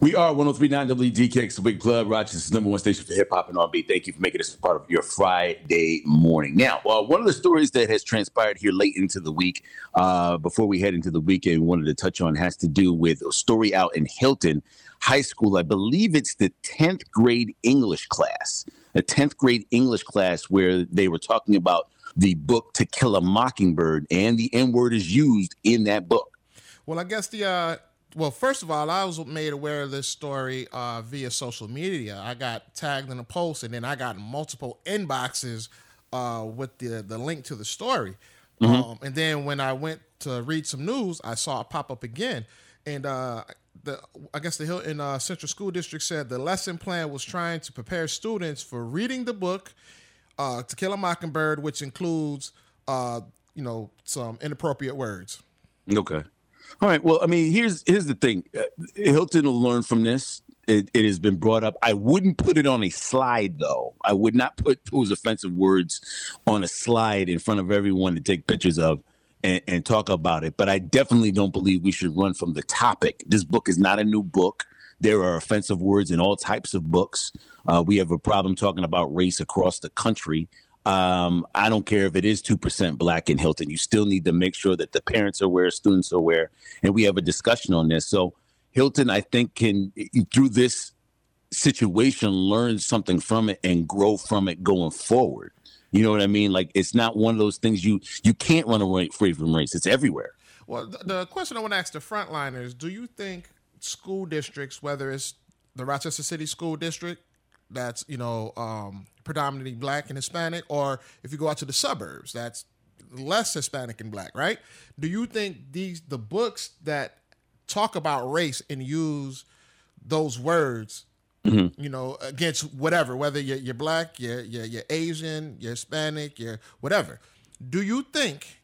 We are 1039 WDKX, the Big Club, Rochester's number one station for hip hop and R&B. Thank you for making this part of your Friday morning. Now, uh, one of the stories that has transpired here late into the week, uh, before we head into the weekend, we wanted to touch on has to do with a story out in Hilton High School. I believe it's the 10th grade English class, a 10th grade English class where they were talking about the book To Kill a Mockingbird, and the N word is used in that book. Well, I guess the uh, well, first of all, I was made aware of this story uh, via social media. I got tagged in a post, and then I got multiple inboxes uh, with the the link to the story. Mm-hmm. Um, and then when I went to read some news, I saw it pop up again, and uh, the I guess the Hilton uh, Central School District said the lesson plan was trying to prepare students for reading the book uh, "To Kill a Mockingbird," which includes uh, you know some inappropriate words. Okay. All right. Well, I mean, here's here's the thing. Uh, Hilton will learn from this. It, it, has been brought up. I wouldn't put it on a slide, though. I would not put those offensive words on a slide in front of everyone to take pictures of and, and talk about it. But I definitely don't believe we should run from the topic. This book is not a new book. There are offensive words in all types of books. Uh, we have a problem talking about race across the country. Um, I don't care if it is 2% black in Hilton. You still need to make sure that the parents are aware, students are aware, and we have a discussion on this. So, Hilton, I think, can, through this situation, learn something from it and grow from it going forward. You know what I mean? Like, it's not one of those things you you can't run away free from race. It's everywhere. Well, the question I want to ask the frontliners do you think school districts, whether it's the Rochester City School District, that's you know um, predominantly black and Hispanic, or if you go out to the suburbs, that's less Hispanic and black, right? Do you think these the books that talk about race and use those words, mm-hmm. you know, against whatever, whether you're, you're black, you're, you're, you're Asian, you're Hispanic, you're whatever, do you think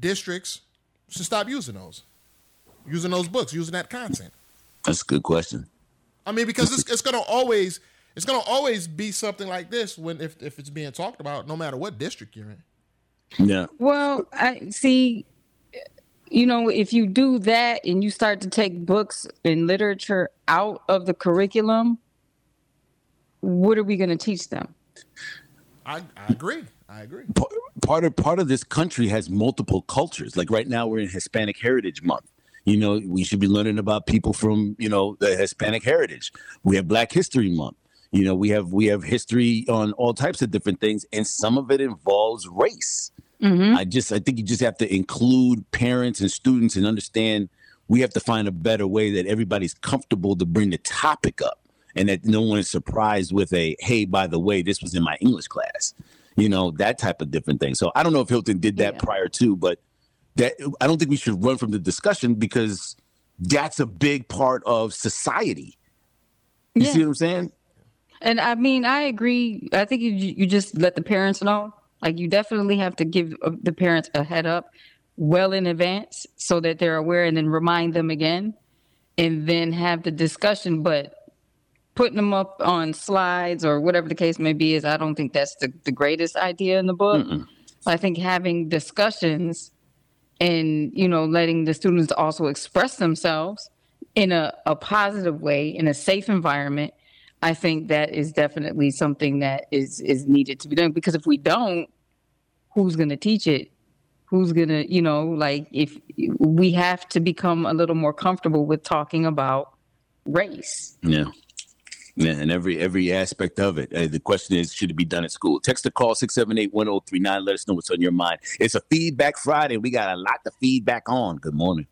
districts should stop using those, using those books, using that content? That's a good question. I mean, because it's, it's going to always it's gonna always be something like this when if, if it's being talked about, no matter what district you're in. Yeah. Well, I see. You know, if you do that and you start to take books and literature out of the curriculum, what are we going to teach them? I, I agree. I agree. Part of part of this country has multiple cultures. Like right now, we're in Hispanic Heritage Month. You know, we should be learning about people from you know the Hispanic heritage. We have Black History Month. You know, we have we have history on all types of different things, and some of it involves race. Mm-hmm. I just I think you just have to include parents and students and understand we have to find a better way that everybody's comfortable to bring the topic up and that no one is surprised with a hey by the way this was in my english class you know that type of different thing so i don't know if hilton did that yeah. prior to but that i don't think we should run from the discussion because that's a big part of society you yeah. see what i'm saying and I mean, I agree. I think you you just let the parents know. Like you definitely have to give uh, the parents a head up well in advance so that they're aware and then remind them again and then have the discussion but putting them up on slides or whatever the case may be is I don't think that's the, the greatest idea in the book. Mm-mm. I think having discussions and you know letting the students also express themselves in a, a positive way in a safe environment I think that is definitely something that is is needed to be done because if we don't, who's going to teach it? Who's going to, you know, like if we have to become a little more comfortable with talking about race. Yeah. Yeah, and every every aspect of it. Uh, the question is, should it be done at school? Text or call 678-1039. Let us know what's on your mind. It's a feedback Friday. We got a lot to feedback on. Good morning.